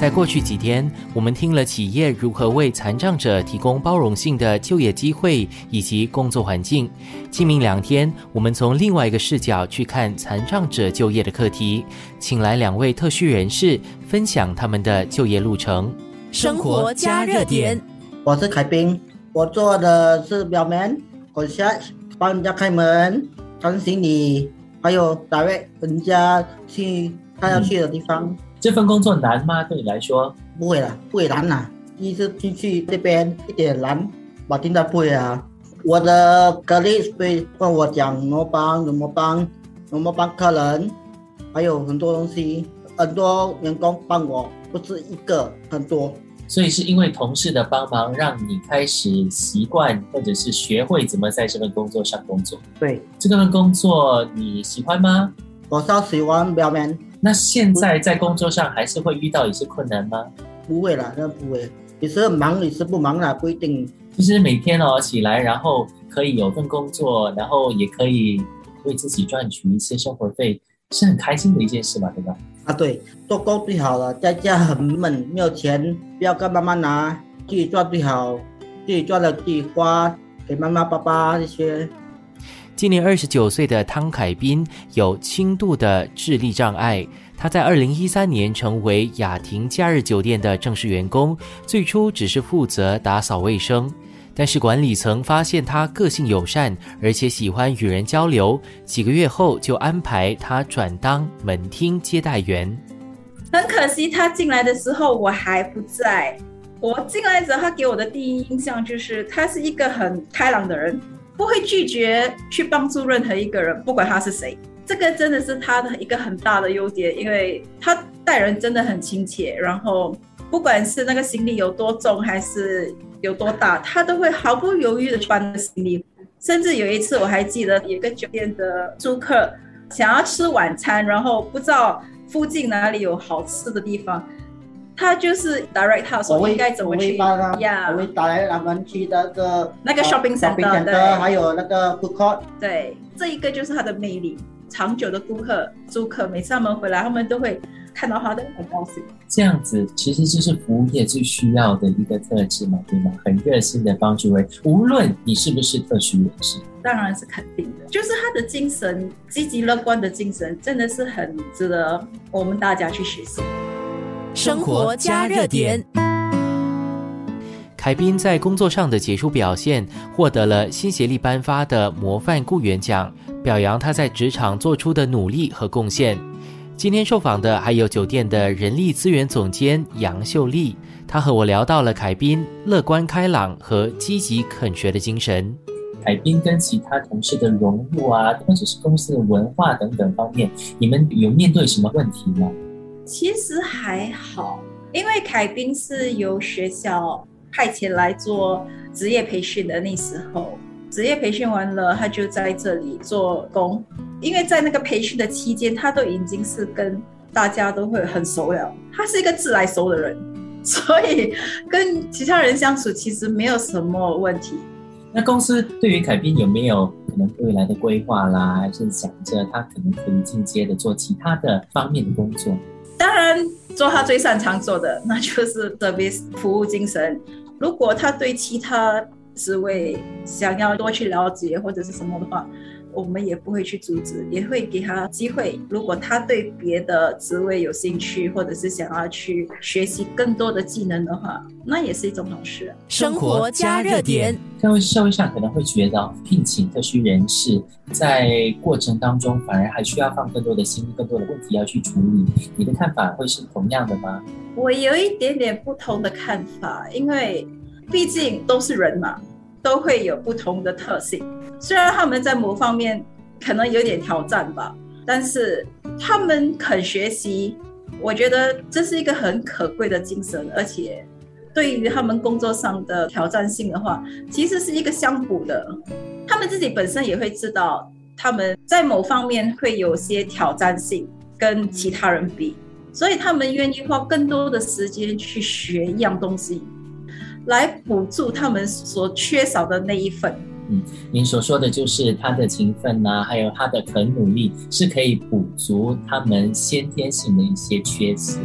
在过去几天，我们听了企业如何为残障者提供包容性的就业机会以及工作环境。今明两天，我们从另外一个视角去看残障者就业的课题，请来两位特需人士分享他们的就业路程。生活加热点，我是凯宾，我做的是表面、管下帮人家开门、扛行李，还有打位人家去他要去的地方。这份工作难吗？对你来说不会了，不会难呐。第一次进去这边一点难，我听到不会啊。我的格力会跟我讲怎么帮，怎么帮，怎么帮客人，还有很多东西，很多员工帮我，不是一个，很多。所以是因为同事的帮忙，让你开始习惯或者是学会怎么在这份工作上工作。对，这份工作你喜欢吗？我超喜欢表面。那现在在工作上还是会遇到一些困难吗？不会啦，那不会。有时候忙，有时不忙啦，不一定。其实每天哦起来，然后可以有份工作，然后也可以为自己赚取一些生活费，是很开心的一件事嘛，对吧？啊，对，做工最好了，在家很闷，没有钱，不要跟妈妈拿，自己赚最好，自己赚了自己花，给妈妈、爸爸这些。今年二十九岁的汤凯宾有轻度的智力障碍。他在二零一三年成为雅婷假日酒店的正式员工，最初只是负责打扫卫生，但是管理层发现他个性友善，而且喜欢与人交流，几个月后就安排他转当门厅接待员。很可惜，他进来的时候我还不在。我进来的时候，他给我的第一印象就是他是一个很开朗的人。不会拒绝去帮助任何一个人，不管他是谁。这个真的是他的一个很大的优点，因为他待人真的很亲切。然后，不管是那个行李有多重还是有多大，他都会毫不犹豫的去搬行李。甚至有一次，我还记得有个酒店的租客想要吃晚餐，然后不知道附近哪里有好吃的地方。他就是 direct 他说应该怎么去呀？我会打来他们去那个那个 shopping center，对，还有那个 food court。对，这一个就是他的魅力。长久的顾客、租客，每次他们回来，他们都会看到他的很高兴。这样子其实就是服务业最需要的一个特质嘛，对吗？很热心的帮助人，无论你是不是特殊人士，当然是肯定的。就是他的精神，积极乐观的精神，真的是很值得我们大家去学习。生活加热点。凯宾在工作上的杰出表现，获得了新协力颁发的模范雇员奖，表扬他在职场做出的努力和贡献。今天受访的还有酒店的人力资源总监杨秀丽，她和我聊到了凯宾乐观开朗和积极肯学的精神。凯宾跟其他同事的融入啊，或者是公司的文化等等方面，你们有面对什么问题吗？其实还好，因为凯宾是由学校派遣来做职业培训的。那时候职业培训完了，他就在这里做工。因为在那个培训的期间，他都已经是跟大家都会很熟了。他是一个自来熟的人，所以跟其他人相处其实没有什么问题。那公司对于凯宾有没有可能未来的规划啦？还是想着他可能可以进阶的做其他的方面的工作？当然，做他最擅长做的，那就是 service 服务精神。如果他对其他职位想要多去了解或者是什么的话，我们也不会去阻止，也会给他机会。如果他对别的职位有兴趣，或者是想要去学习更多的技能的话，那也是一种好事。生活加热点，各位社会上可能会觉得聘请特需人士在过程当中反而还需要放更多的心力，更多的问题要去处理。你的看法会是同样的吗？我有一点点不同的看法，因为毕竟都是人嘛。都会有不同的特性，虽然他们在某方面可能有点挑战吧，但是他们肯学习，我觉得这是一个很可贵的精神。而且对于他们工作上的挑战性的话，其实是一个相补的。他们自己本身也会知道，他们在某方面会有些挑战性跟其他人比，所以他们愿意花更多的时间去学一样东西。来补助他们所缺少的那一份。嗯，您所说的就是他的勤奋呐，还有他的肯努力，是可以补足他们先天性的一些缺失。